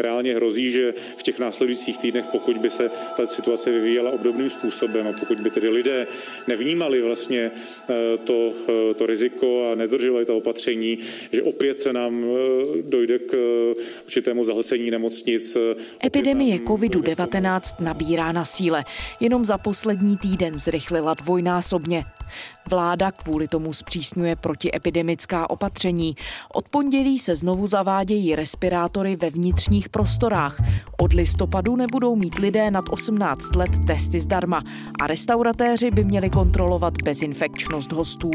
reálně hrozí, že v těch následujících týdnech, pokud by se ta situace vyvíjela obdobným způsobem a pokud by tedy lidé nevnímali vlastně eh, to, eh, to riziko a nedrželi ta opatření, že opět nám eh, dojde k určitému zahlcení nemocnic. Epidemie COVID-19 nabírá na síle. Jenom za poslední týden zrychlila dvojnásobně. Vláda kvůli tomu zpřísňuje protiepidemická opatření. Od pondělí se znovu zavádějí respirátory ve vnitřních prostorách. Od listopadu nebudou mít lidé nad 18 let testy zdarma a restauratéři by měli kontrolovat bezinfekčnost hostů.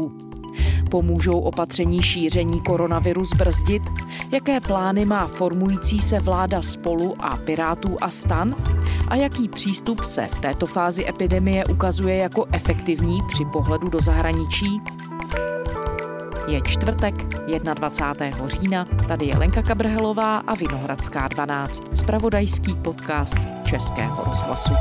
Pomůžou opatření šíření koronaviru zbrzdit? Jaké plány má formující se vláda spolu a Pirátů a stan? A jaký přístup se v této fázi epidemie ukazuje jako efektivní při pohledu do zahraničí? Je čtvrtek, 21. října, tady je Lenka Kabrhelová a Vinohradská 12, spravodajský podcast Českého rozhlasu.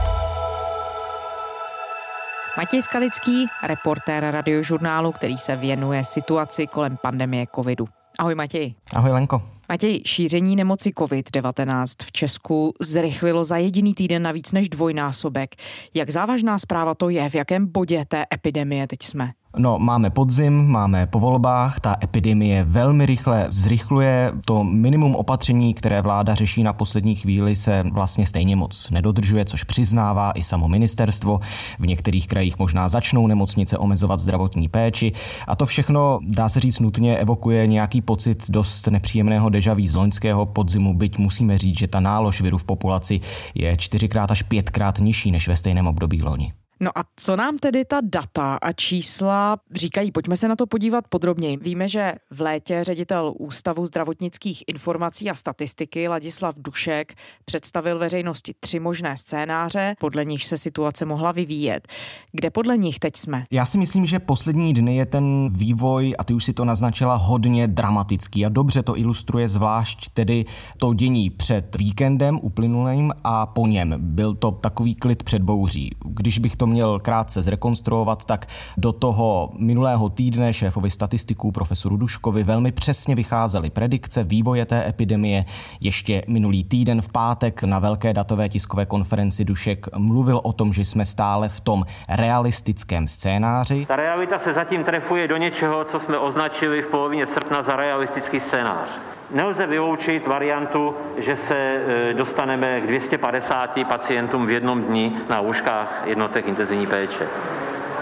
Matěj Skalický, reportér radiožurnálu, který se věnuje situaci kolem pandemie covidu. Ahoj Matěj. Ahoj Lenko. Matěj, šíření nemoci COVID-19 v Česku zrychlilo za jediný týden na víc než dvojnásobek. Jak závažná zpráva to je? V jakém bodě té epidemie teď jsme? No, máme podzim, máme po volbách, ta epidemie velmi rychle zrychluje. To minimum opatření, které vláda řeší na poslední chvíli, se vlastně stejně moc nedodržuje, což přiznává i samo ministerstvo. V některých krajích možná začnou nemocnice omezovat zdravotní péči. A to všechno, dá se říct, nutně evokuje nějaký pocit dost nepříjemného dežaví z loňského podzimu, byť musíme říct, že ta nálož viru v populaci je čtyřikrát až pětkrát nižší než ve stejném období loni. No a co nám tedy ta data a čísla říkají? Pojďme se na to podívat podrobněji. Víme, že v létě ředitel Ústavu zdravotnických informací a statistiky Ladislav Dušek představil veřejnosti tři možné scénáře, podle nich se situace mohla vyvíjet. Kde podle nich teď jsme? Já si myslím, že poslední dny je ten vývoj, a ty už si to naznačila, hodně dramatický a dobře to ilustruje zvlášť tedy to dění před víkendem uplynulým a po něm. Byl to takový klid před bouří. Když bych to měl krátce zrekonstruovat, tak do toho minulého týdne šéfovi statistiků profesoru Duškovi velmi přesně vycházely predikce vývoje té epidemie. Ještě minulý týden v pátek na velké datové tiskové konferenci Dušek mluvil o tom, že jsme stále v tom realistickém scénáři. Ta realita se zatím trefuje do něčeho, co jsme označili v polovině srpna za realistický scénář. Nelze vyloučit variantu, že se e, dostaneme k 250 pacientům v jednom dni na lůžkách jednotek intenzivní péče.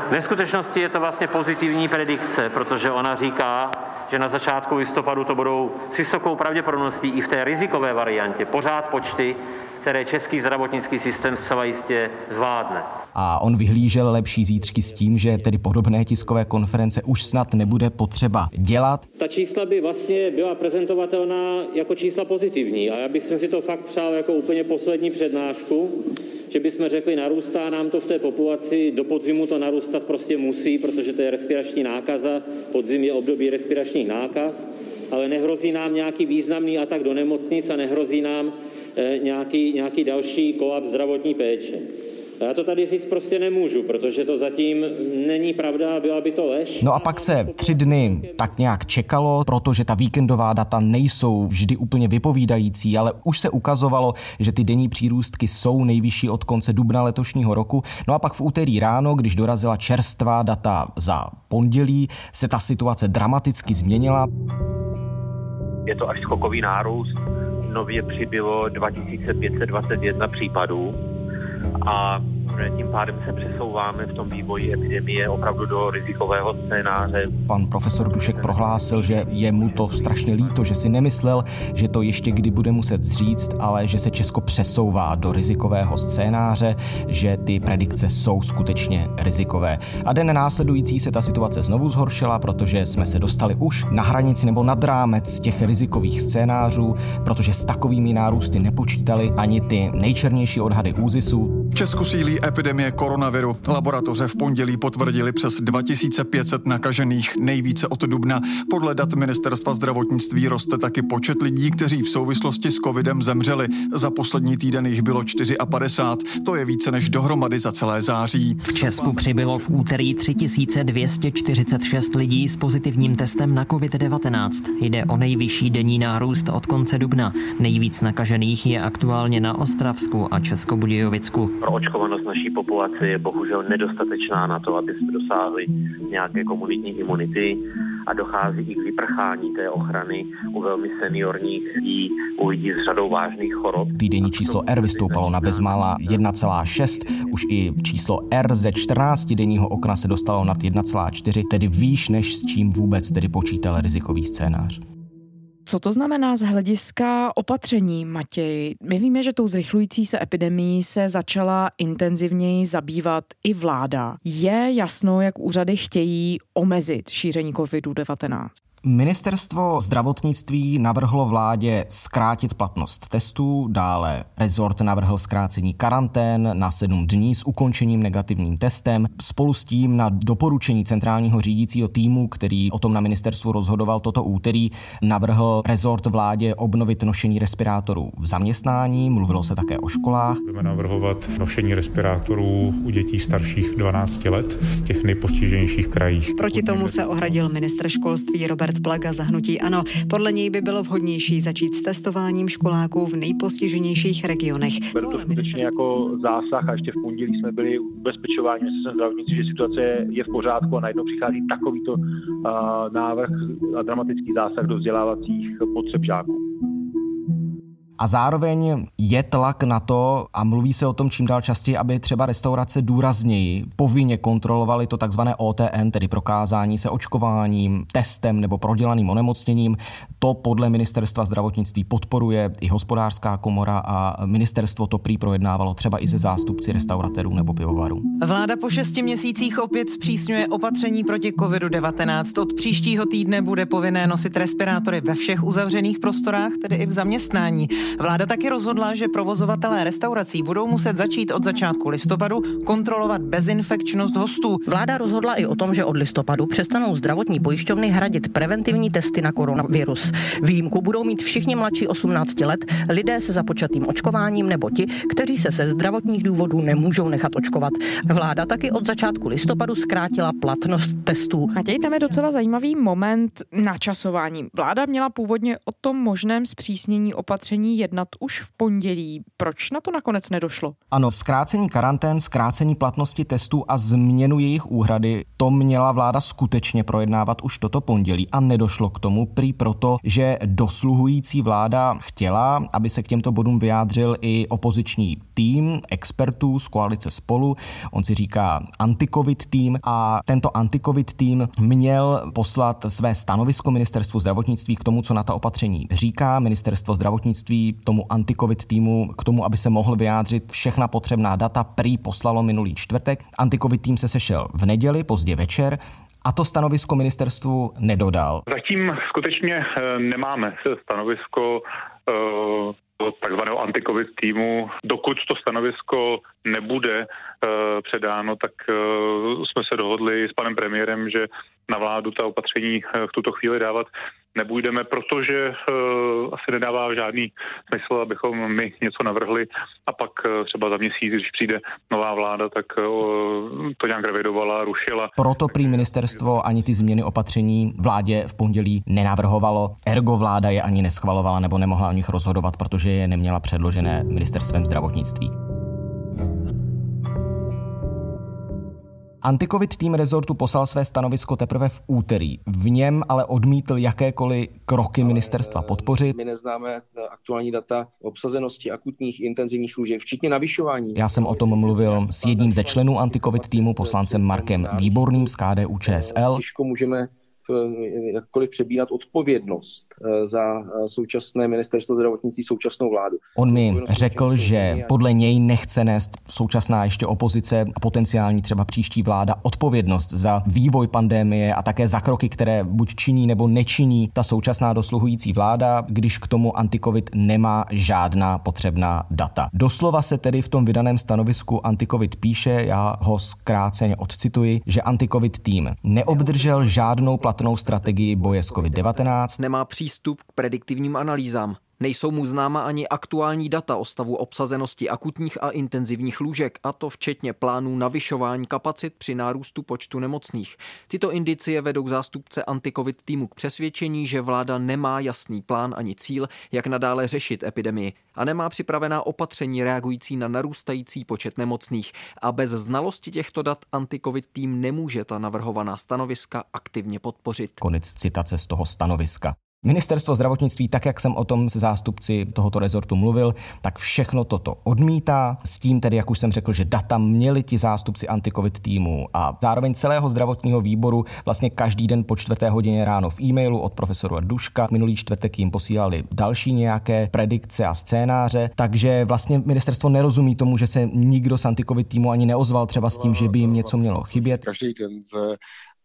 Ve skutečnosti je to vlastně pozitivní predikce, protože ona říká, že na začátku listopadu to budou s vysokou pravděpodobností i v té rizikové variantě pořád počty, které český zdravotnický systém zcela jistě zvládne. A on vyhlížel lepší zítřky s tím, že tedy podobné tiskové konference už snad nebude potřeba dělat. Ta čísla by vlastně byla prezentovatelná jako čísla pozitivní a já bych si to fakt přál jako úplně poslední přednášku, že bychom řekli, narůstá nám to v té populaci, do podzimu to narůstat prostě musí, protože to je respirační nákaza, podzim je období respiračních nákaz, ale nehrozí nám nějaký významný atak do nemocnic a nehrozí nám nějaký, nějaký další kolaps zdravotní péče. Já to tady říct prostě nemůžu, protože to zatím není pravda a byla by to lež. No a pak se tři dny tak nějak čekalo, protože ta víkendová data nejsou vždy úplně vypovídající, ale už se ukazovalo, že ty denní přírůstky jsou nejvyšší od konce dubna letošního roku. No a pak v úterý ráno, když dorazila čerstvá data za pondělí, se ta situace dramaticky změnila. Je to až skokový nárůst nově přibylo 2521 případů. A tím pádem se přesouváme v tom vývoji epidemie opravdu do rizikového scénáře. Pan profesor Dušek prohlásil, že je mu to strašně líto, že si nemyslel, že to ještě kdy bude muset zříct, ale že se Česko přesouvá do rizikového scénáře, že ty predikce jsou skutečně rizikové. A den následující se ta situace znovu zhoršila, protože jsme se dostali už na hranici nebo nad rámec těch rizikových scénářů, protože s takovými nárůsty nepočítali ani ty nejčernější odhady úzisu. Česku sílí epidemie koronaviru. Laboratoře v pondělí potvrdili přes 2500 nakažených, nejvíce od dubna. Podle dat ministerstva zdravotnictví roste taky počet lidí, kteří v souvislosti s covidem zemřeli. Za poslední týden jich bylo 54. To je více než dohromady za celé září. V Česku přibylo v úterý 3246 lidí s pozitivním testem na COVID-19. Jde o nejvyšší denní nárůst od konce dubna. Nejvíc nakažených je aktuálně na Ostravsku a Českobudějovicku proočkovanost naší populace je bohužel nedostatečná na to, aby jsme dosáhli nějaké komunitní imunity a dochází i k vyprchání té ochrany u velmi seniorních lidí, u lidí s řadou vážných chorob. Týdenní číslo R vystoupalo na bezmála 1,6, už i číslo R ze 14 denního okna se dostalo nad 1,4, tedy výš než s čím vůbec tedy počítal rizikový scénář. Co to znamená z hlediska opatření, Matěj? My víme, že tou zrychlující se epidemí se začala intenzivněji zabývat i vláda. Je jasno, jak úřady chtějí omezit šíření COVID-19? Ministerstvo zdravotnictví navrhlo vládě zkrátit platnost testů, dále rezort navrhl zkrácení karantén na sedm dní s ukončením negativním testem. Spolu s tím na doporučení centrálního řídícího týmu, který o tom na ministerstvu rozhodoval toto úterý, navrhl rezort vládě obnovit nošení respirátorů v zaměstnání, mluvilo se také o školách. Budeme navrhovat nošení respirátorů u dětí starších 12 let v těch nejpostiženějších krajích. Proti tomu se ohradil ministr školství Robert Robert Plaga za hnutí Ano. Podle něj by bylo vhodnější začít s testováním školáků v nejpostiženějších regionech. Beru to skutečně jako zásah a ještě v pondělí jsme byli ubezpečováni jsem zdravotnictví, že situace je v pořádku a najednou přichází takovýto uh, návrh a dramatický zásah do vzdělávacích potřeb žáků. A zároveň je tlak na to, a mluví se o tom čím dál častěji, aby třeba restaurace důrazněji povinně kontrolovaly to takzvané OTN, tedy prokázání se očkováním, testem nebo prodělaným onemocněním. To podle ministerstva zdravotnictví podporuje i hospodářská komora a ministerstvo to prý projednávalo třeba i se zástupci restauratérů nebo pivovarů. Vláda po šesti měsících opět zpřísňuje opatření proti COVID-19. Od příštího týdne bude povinné nosit respirátory ve všech uzavřených prostorách, tedy i v zaměstnání. Vláda taky rozhodla, že provozovatelé restaurací budou muset začít od začátku listopadu kontrolovat bezinfekčnost hostů. Vláda rozhodla i o tom, že od listopadu přestanou zdravotní pojišťovny hradit preventivní testy na koronavirus. Výjimku budou mít všichni mladší 18 let, lidé se započatým očkováním nebo ti, kteří se ze zdravotních důvodů nemůžou nechat očkovat. Vláda taky od začátku listopadu zkrátila platnost testů. Matěj, tam je docela zajímavý moment načasování. Vláda měla původně o tom možném zpřísnění opatření jednat už v pondělí. Proč na to nakonec nedošlo? Ano, zkrácení karantén, zkrácení platnosti testů a změnu jejich úhrady, to měla vláda skutečně projednávat už toto pondělí a nedošlo k tomu prý proto, že dosluhující vláda chtěla, aby se k těmto bodům vyjádřil i opoziční tým expertů z koalice Spolu. On si říká antikovid tým a tento antikovid tým měl poslat své stanovisko ministerstvu zdravotnictví k tomu, co na ta opatření říká. Ministerstvo zdravotnictví tomu antikovid týmu k tomu, aby se mohl vyjádřit všechna potřebná data, prý poslalo minulý čtvrtek. Antikovid tým se sešel v neděli, pozdě večer a to stanovisko ministerstvu nedodal. Zatím skutečně eh, nemáme stanovisko eh, takzvaného antikovid týmu. Dokud to stanovisko nebude uh, předáno, tak jsme se dohodli s panem premiérem, že na vládu ta opatření v tuto chvíli dávat nebudeme, protože uh, asi nedává žádný smysl, abychom my něco navrhli a pak uh, třeba za měsíc, když přijde nová vláda, tak uh, to nějak revidovala, rušila. Proto prý ministerstvo ani ty změny opatření vládě v pondělí nenavrhovalo. Ergo vláda je ani neschvalovala nebo nemohla o nich rozhodovat, protože je neměla předložené ministerstvem zdravotnictví. Antikovid tým rezortu poslal své stanovisko teprve v úterý. V něm ale odmítl jakékoliv kroky ministerstva podpořit. My neznáme aktuální data obsazenosti akutních intenzivních lůžek, včetně navyšování. Já jsem o tom mluvil s jedním ze členů antikovid týmu, poslancem Markem Výborným z KDU ČSL. Těžko můžeme jakkoliv přebírat odpovědnost za současné ministerstvo zdravotnictví, současnou vládu. On mi řekl, že podle něj nechce nést současná ještě opozice a potenciální třeba příští vláda odpovědnost za vývoj pandémie a také za kroky, které buď činí nebo nečiní ta současná dosluhující vláda, když k tomu antikovid nemá žádná potřebná data. Doslova se tedy v tom vydaném stanovisku antikovid píše, já ho zkráceně odcituji, že antikovid tým neobdržel žádnou platnou strategii boje s COVID-19, nemá přístup k prediktivním analýzám, Nejsou mu známa ani aktuální data o stavu obsazenosti akutních a intenzivních lůžek, a to včetně plánů navyšování kapacit při nárůstu počtu nemocných. Tyto indicie vedou zástupce antikovid týmu k přesvědčení, že vláda nemá jasný plán ani cíl, jak nadále řešit epidemii a nemá připravená opatření reagující na narůstající počet nemocných. A bez znalosti těchto dat antikovid tým nemůže ta navrhovaná stanoviska aktivně podpořit. Konec citace z toho stanoviska. Ministerstvo zdravotnictví, tak jak jsem o tom se zástupci tohoto rezortu mluvil, tak všechno toto odmítá. S tím tedy, jak už jsem řekl, že data měli ti zástupci antikovid týmu a zároveň celého zdravotního výboru vlastně každý den po čtvrté hodině ráno v e-mailu od profesora Duška. Minulý čtvrtek jim posílali další nějaké predikce a scénáře, takže vlastně ministerstvo nerozumí tomu, že se nikdo z antikovid týmu ani neozval třeba s tím, že by jim něco mělo chybět. Každý den ze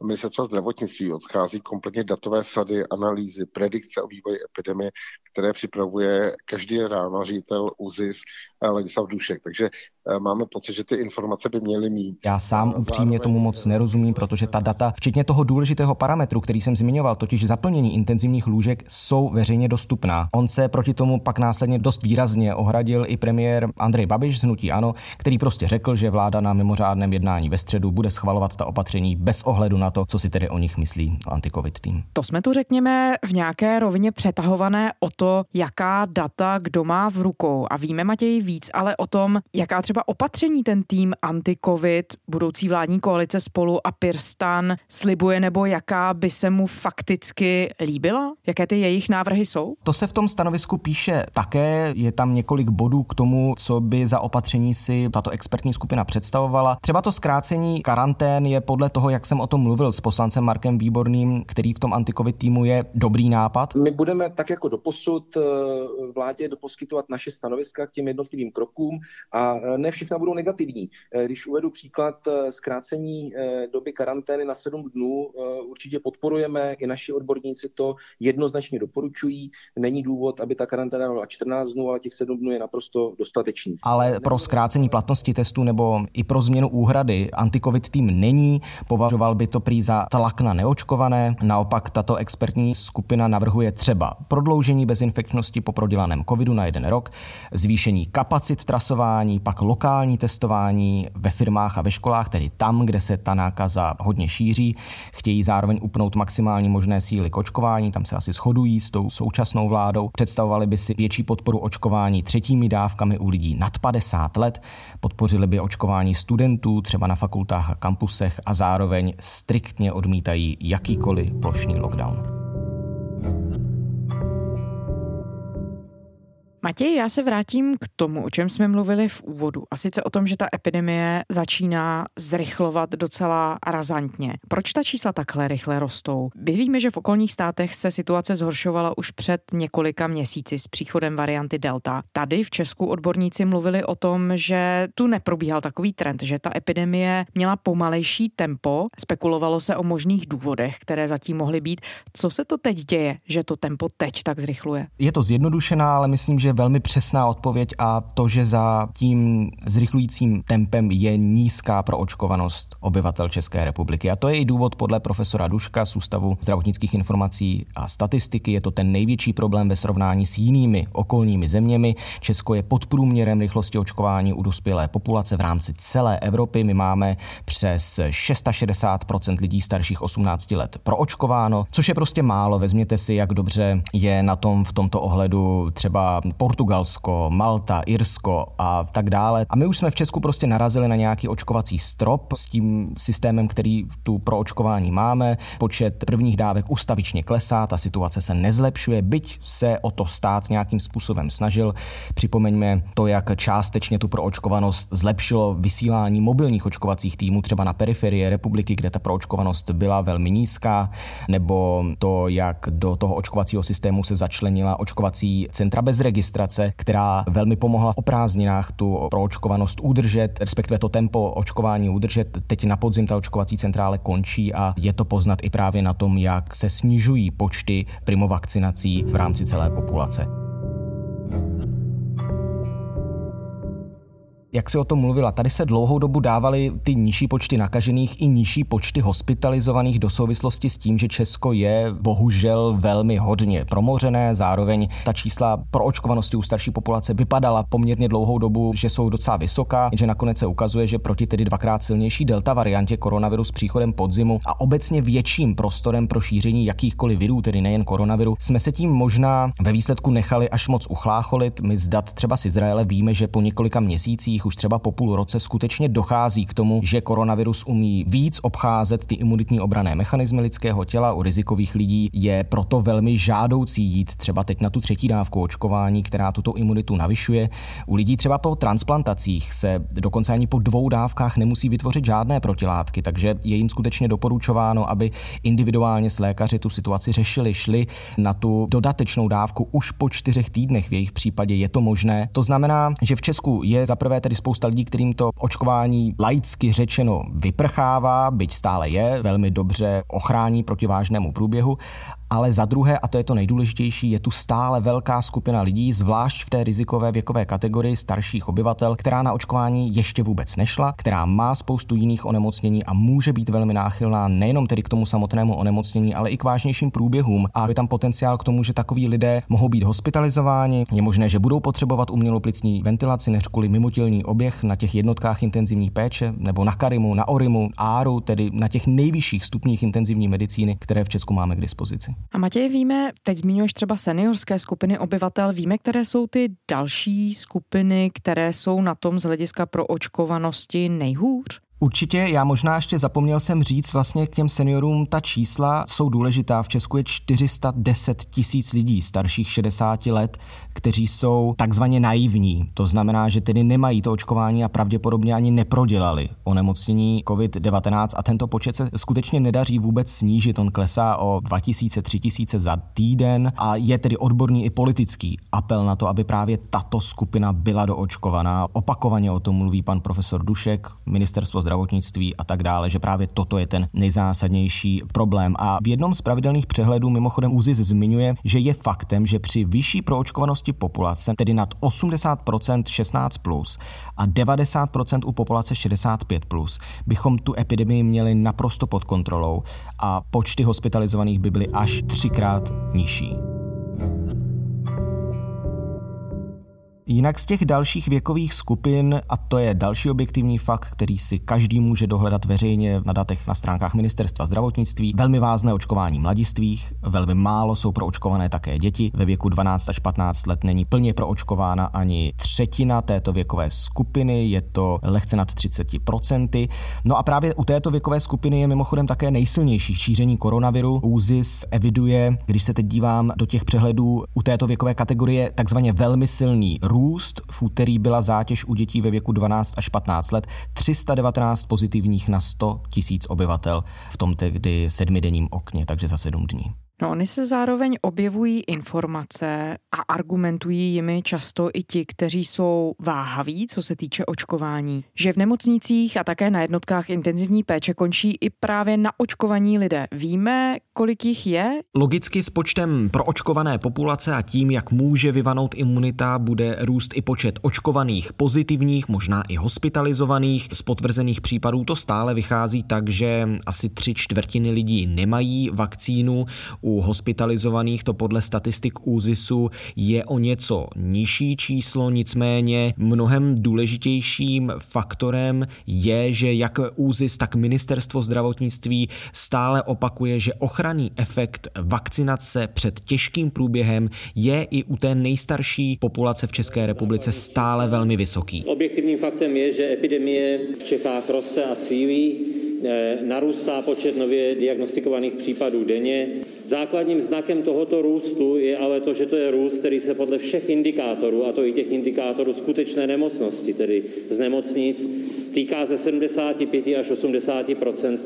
ministerstva zdravotnictví odchází kompletně datové sady, analýzy, predikce o vývoji epidemie, které připravuje každý ráno ředitel ÚZIS Ladislav Dušek. Takže eh, máme pocit, že ty informace by měly mít. Já sám upřímně tomu moc nerozumím, protože ta data, včetně toho důležitého parametru, který jsem zmiňoval, totiž zaplnění intenzivních lůžek, jsou veřejně dostupná. On se proti tomu pak následně dost výrazně ohradil i premiér Andrej Babiš z Hnutí Ano, který prostě řekl, že vláda na mimořádném jednání ve středu bude schvalovat ta opatření bez ohledu na to, co si tedy o nich myslí antikovid tým. To jsme tu řekněme v nějaké rovině přetahované o to, jaká data kdo má v rukou. A víme, Matěj, víc ale o tom, jaká třeba opatření ten tým anti-covid, budoucí vládní koalice spolu a Pirstan slibuje, nebo jaká by se mu fakticky líbila? Jaké ty jejich návrhy jsou? To se v tom stanovisku píše také. Je tam několik bodů k tomu, co by za opatření si tato expertní skupina představovala. Třeba to zkrácení karantén je podle toho, jak jsem o tom mluvil s poslancem Markem Výborným, který v tom antikovid týmu je dobrý nápad. My budeme tak jako doposud eh, vládě doposkytovat naše stanoviska k těm jednotlivým krokům a e, ne všechna budou negativní. E, když uvedu příklad e, zkrácení doby karantény na 7 dnů, určitě podporujeme, i naši odborníci to jednoznačně doporučují. Není důvod, aby ta karanténa byla 14 dnů, ale těch 7 dnů je naprosto dostatečný. Ale pro zkrácení platnosti testu nebo i pro změnu úhrady antikovid tým není. Považoval by to prý za tlak na neočkované. Naopak tato expertní skupina navrhuje třeba prodloužení bezinfekčnosti po prodělaném covidu na jeden rok, zvýšení kapacit trasování, pak lokální testování ve firmách a ve školách, tedy tam, kde se ta nákaza hodně šíří. Chtějí zároveň upnout maximální možné síly k očkování, tam se asi shodují s tou současnou vládou. Představovali by si větší podporu očkování třetími dávkami u lidí nad 50 let, podpořili by očkování studentů třeba na fakultách a kampusech a zároveň striktně odmítají jakýkoliv plošný lockdown. Matěj, já se vrátím k tomu, o čem jsme mluvili v úvodu. A sice o tom, že ta epidemie začíná zrychlovat docela razantně. Proč ta čísla takhle rychle rostou? My víme, že v okolních státech se situace zhoršovala už před několika měsíci s příchodem varianty Delta. Tady v Česku odborníci mluvili o tom, že tu neprobíhal takový trend, že ta epidemie měla pomalejší tempo. Spekulovalo se o možných důvodech, které zatím mohly být. Co se to teď děje, že to tempo teď tak zrychluje? Je to zjednodušená, ale myslím, že velmi přesná odpověď a to, že za tím zrychlujícím tempem je nízká proočkovanost obyvatel České republiky. A to je i důvod podle profesora Duška z Ústavu zdravotnických informací a statistiky. Je to ten největší problém ve srovnání s jinými okolními zeměmi. Česko je pod průměrem rychlosti očkování u dospělé populace v rámci celé Evropy. My máme přes 660% lidí starších 18 let proočkováno, což je prostě málo. Vezměte si, jak dobře je na tom v tomto ohledu třeba Portugalsko, Malta, Irsko a tak dále. A my už jsme v Česku prostě narazili na nějaký očkovací strop s tím systémem, který tu pro očkování máme. Počet prvních dávek ustavičně klesá, ta situace se nezlepšuje, byť se o to stát nějakým způsobem snažil. Připomeňme to, jak částečně tu proočkovanost zlepšilo vysílání mobilních očkovacích týmů třeba na periferie republiky, kde ta proočkovanost byla velmi nízká, nebo to, jak do toho očkovacího systému se začlenila očkovací centra bez registrace, která velmi pomohla o prázdninách tu proočkovanost udržet, respektive to tempo očkování udržet. Teď na podzim ta očkovací centrále končí a je to poznat i právě na tom, jak se snižují počty primovakcinací v rámci celé populace. Jak si o tom mluvila, tady se dlouhou dobu dávaly ty nižší počty nakažených i nižší počty hospitalizovaných do souvislosti s tím, že Česko je bohužel velmi hodně promořené, zároveň ta čísla pro očkovanosti u starší populace vypadala poměrně dlouhou dobu, že jsou docela vysoká, že nakonec se ukazuje, že proti tedy dvakrát silnější delta variantě koronaviru s příchodem podzimu a obecně větším prostorem pro šíření jakýchkoliv virů, tedy nejen koronaviru, jsme se tím možná ve výsledku nechali až moc uchlácholit. My z dat třeba z Izraele víme, že po několika měsících už třeba po půl roce skutečně dochází k tomu, že koronavirus umí víc obcházet ty imunitní obrané mechanismy lidského těla. U rizikových lidí je proto velmi žádoucí jít třeba teď na tu třetí dávku očkování, která tuto imunitu navyšuje. U lidí třeba po transplantacích se dokonce ani po dvou dávkách nemusí vytvořit žádné protilátky, takže je jim skutečně doporučováno, aby individuálně s lékaři tu situaci řešili, šli na tu dodatečnou dávku už po čtyřech týdnech. V jejich případě je to možné. To znamená, že v Česku je zaprvé tedy spousta lidí, kterým to očkování laicky řečeno vyprchává, byť stále je, velmi dobře ochrání proti vážnému průběhu ale za druhé, a to je to nejdůležitější, je tu stále velká skupina lidí, zvlášť v té rizikové věkové kategorii starších obyvatel, která na očkování ještě vůbec nešla, která má spoustu jiných onemocnění a může být velmi náchylná nejenom tedy k tomu samotnému onemocnění, ale i k vážnějším průběhům. A je tam potenciál k tomu, že takoví lidé mohou být hospitalizováni, je možné, že budou potřebovat umělou plicní ventilaci než kvůli mimotělný oběh na těch jednotkách intenzivní péče nebo na Karimu, na Orimu, Áru, tedy na těch nejvyšších stupních intenzivní medicíny, které v Česku máme k dispozici. A Matěj, víme, teď zmiňuješ třeba seniorské skupiny obyvatel, víme, které jsou ty další skupiny, které jsou na tom z hlediska pro očkovanosti nejhůř? Určitě, já možná ještě zapomněl jsem říct vlastně k těm seniorům, ta čísla jsou důležitá. V Česku je 410 tisíc lidí starších 60 let, kteří jsou takzvaně naivní. To znamená, že tedy nemají to očkování a pravděpodobně ani neprodělali onemocnění COVID-19 a tento počet se skutečně nedaří vůbec snížit. On klesá o 2000, 3000 za týden a je tedy odborný i politický apel na to, aby právě tato skupina byla doočkovaná. Opakovaně o tom mluví pan profesor Dušek, ministerstvo zdravotnictví a tak dále, že právě toto je ten nejzásadnější problém. A v jednom z pravidelných přehledů mimochodem ÚZIS zmiňuje, že je faktem, že při vyšší proočkovanosti populace, tedy nad 80% 16 plus a 90% u populace 65 plus, bychom tu epidemii měli naprosto pod kontrolou a počty hospitalizovaných by byly až třikrát nižší. Jinak z těch dalších věkových skupin, a to je další objektivní fakt, který si každý může dohledat veřejně na datech na stránkách ministerstva zdravotnictví, velmi vázné očkování mladistvých, velmi málo jsou proočkované také děti. Ve věku 12 až 15 let není plně proočkována ani třetina této věkové skupiny, je to lehce nad 30%. No a právě u této věkové skupiny je mimochodem také nejsilnější šíření koronaviru. ÚZIS eviduje, když se teď dívám do těch přehledů u této věkové kategorie, takzvaně velmi silný růst. V úterý byla zátěž u dětí ve věku 12 až 15 let 319 pozitivních na 100 tisíc obyvatel v tom tehdy sedmidenním okně, takže za sedm dní. No, oni se zároveň objevují informace a argumentují jimi často i ti, kteří jsou váhaví, co se týče očkování. Že v nemocnicích a také na jednotkách intenzivní péče končí i právě na očkovaní lidé. Víme, kolik jich je? Logicky s počtem proočkované populace a tím, jak může vyvanout imunita, bude růst i počet očkovaných pozitivních, možná i hospitalizovaných. Z potvrzených případů to stále vychází tak, že asi tři čtvrtiny lidí nemají vakcínu. U hospitalizovaných to podle statistik ÚZISu je o něco nižší číslo, nicméně mnohem důležitějším faktorem je, že jak ÚZIS, tak ministerstvo zdravotnictví stále opakuje, že ochranný efekt vakcinace před těžkým průběhem je i u té nejstarší populace v České republice stále velmi vysoký. Objektivním faktem je, že epidemie v Čechách roste a sílí. Eh, narůstá počet nově diagnostikovaných případů denně. Základním znakem tohoto růstu je ale to, že to je růst, který se podle všech indikátorů, a to i těch indikátorů skutečné nemocnosti, tedy z nemocnic, týká ze 75 až 80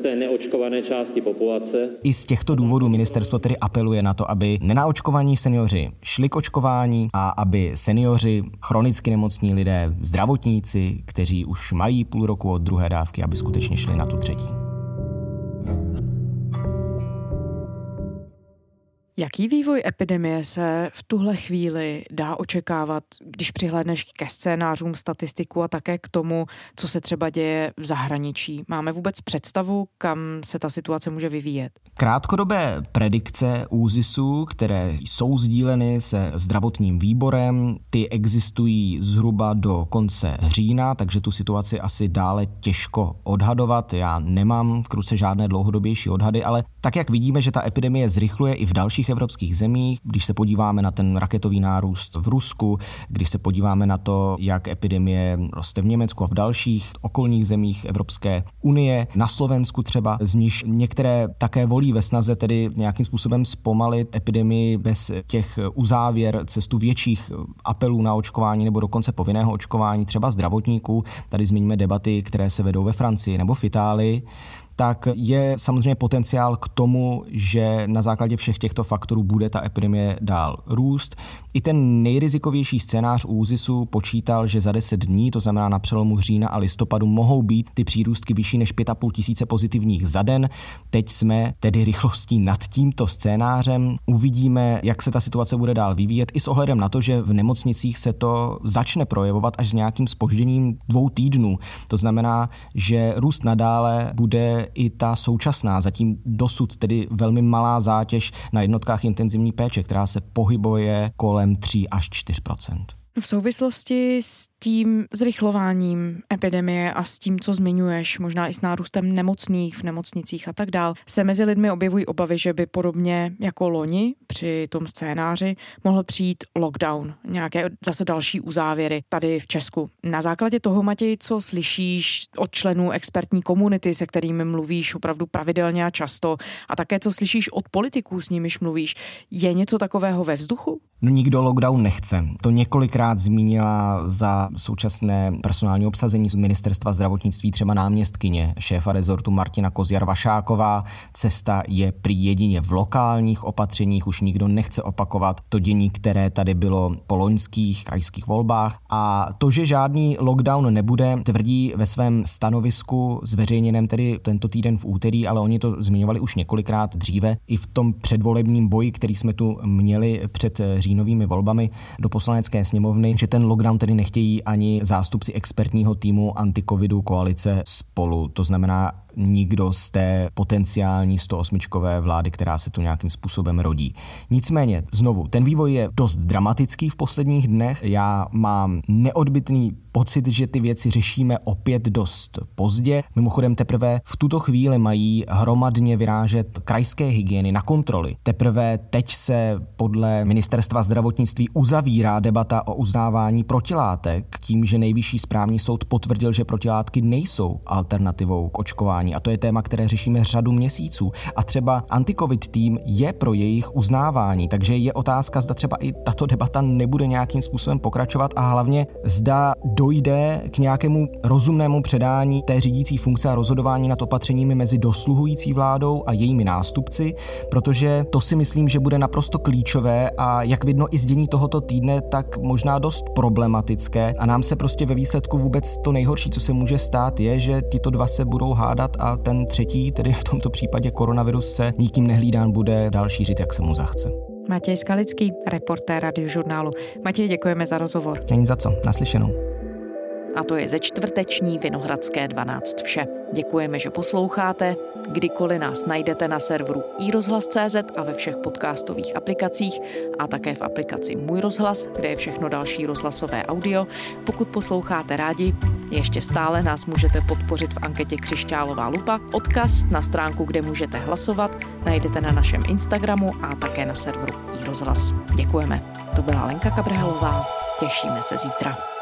té neočkované části populace. I z těchto důvodů ministerstvo tedy apeluje na to, aby nenaočkovaní seniori šli k očkování a aby seniori, chronicky nemocní lidé, zdravotníci, kteří už mají půl roku od druhé dávky, aby skutečně šli na tu třetí. Jaký vývoj epidemie se v tuhle chvíli dá očekávat, když přihlédneš ke scénářům statistiku a také k tomu, co se třeba děje v zahraničí? Máme vůbec představu, kam se ta situace může vyvíjet? Krátkodobé predikce úzisu, které jsou sdíleny se zdravotním výborem, ty existují zhruba do konce října, takže tu situaci asi dále těžko odhadovat. Já nemám v ruce žádné dlouhodobější odhady, ale tak, jak vidíme, že ta epidemie zrychluje i v dalších dalších evropských zemích, když se podíváme na ten raketový nárůst v Rusku, když se podíváme na to, jak epidemie roste v Německu a v dalších okolních zemích Evropské unie, na Slovensku třeba, z níž některé také volí ve snaze tedy nějakým způsobem zpomalit epidemii bez těch uzávěr, cestu větších apelů na očkování nebo dokonce povinného očkování třeba zdravotníků. Tady zmíníme debaty, které se vedou ve Francii nebo v Itálii tak je samozřejmě potenciál k tomu, že na základě všech těchto faktorů bude ta epidemie dál růst. I ten nejrizikovější scénář ÚZISu počítal, že za 10 dní, to znamená na přelomu října a listopadu, mohou být ty přírůstky vyšší než 5,5 tisíce pozitivních za den. Teď jsme tedy rychlostí nad tímto scénářem. Uvidíme, jak se ta situace bude dál vyvíjet, i s ohledem na to, že v nemocnicích se to začne projevovat až s nějakým spožděním dvou týdnů. To znamená, že růst nadále bude i ta současná, zatím dosud tedy velmi malá zátěž na jednotkách intenzivní péče, která se pohybuje kolem 3 až 4 v souvislosti s tím zrychlováním epidemie a s tím, co zmiňuješ, možná i s nárůstem nemocných v nemocnicích a tak dál, se mezi lidmi objevují obavy, že by podobně jako loni při tom scénáři mohl přijít lockdown, nějaké zase další uzávěry tady v Česku. Na základě toho, Matěj, co slyšíš od členů expertní komunity, se kterými mluvíš opravdu pravidelně a často, a také co slyšíš od politiků, s nimiž mluvíš, je něco takového ve vzduchu? No nikdo lockdown nechce. To několikrát zmínila za současné personální obsazení z ministerstva zdravotnictví třeba náměstkyně šéfa rezortu Martina Kozjar Vašáková. Cesta je prý jedině v lokálních opatřeních, už nikdo nechce opakovat to dění, které tady bylo po loňských krajských volbách. A to, že žádný lockdown nebude, tvrdí ve svém stanovisku zveřejněném tedy tento týden v úterý, ale oni to zmiňovali už několikrát dříve i v tom předvolebním boji, který jsme tu měli před říjnovými volbami do poslanecké sněmovny, že ten lockdown tedy nechtějí ani zástupci expertního týmu antikovidu koalice spolu. To znamená nikdo z té potenciální 108 vlády, která se tu nějakým způsobem rodí. Nicméně, znovu, ten vývoj je dost dramatický v posledních dnech. Já mám neodbitný pocit, že ty věci řešíme opět dost pozdě. Mimochodem teprve v tuto chvíli mají hromadně vyrážet krajské hygieny na kontroly. Teprve teď se podle ministerstva zdravotnictví uzavírá debata o uznávání protilátek tím, že nejvyšší správní soud potvrdil, že protilátky nejsou alternativou k očkování. A to je téma, které řešíme řadu měsíců. A třeba antikovid tým je pro jejich uznávání, takže je otázka, zda třeba i tato debata nebude nějakým způsobem pokračovat a hlavně zda dojde k nějakému rozumnému předání té řídící funkce a rozhodování nad opatřeními mezi dosluhující vládou a jejími nástupci, protože to si myslím, že bude naprosto klíčové a jak vidno i z dění tohoto týdne, tak možná dost problematické a nám se prostě ve výsledku vůbec to nejhorší, co se může stát, je, že tyto dva se budou hádat a ten třetí, tedy v tomto případě koronavirus, se nikým nehlídán bude dál šířit, jak se mu zachce. Matěj Skalický, reportér radiožurnálu. Matěj, děkujeme za rozhovor. Není za co, naslyšenou. A to je ze čtvrteční Vinohradské 12 vše. Děkujeme, že posloucháte. Kdykoliv nás najdete na serveru iRozhlas.cz a ve všech podcastových aplikacích a také v aplikaci Můj rozhlas, kde je všechno další rozhlasové audio. Pokud posloucháte rádi, ještě stále nás můžete podpořit v anketě Křišťálová lupa. Odkaz na stránku, kde můžete hlasovat, najdete na našem Instagramu a také na serveru iRozhlas. Děkujeme. To byla Lenka Kabrhelová. Těšíme se zítra.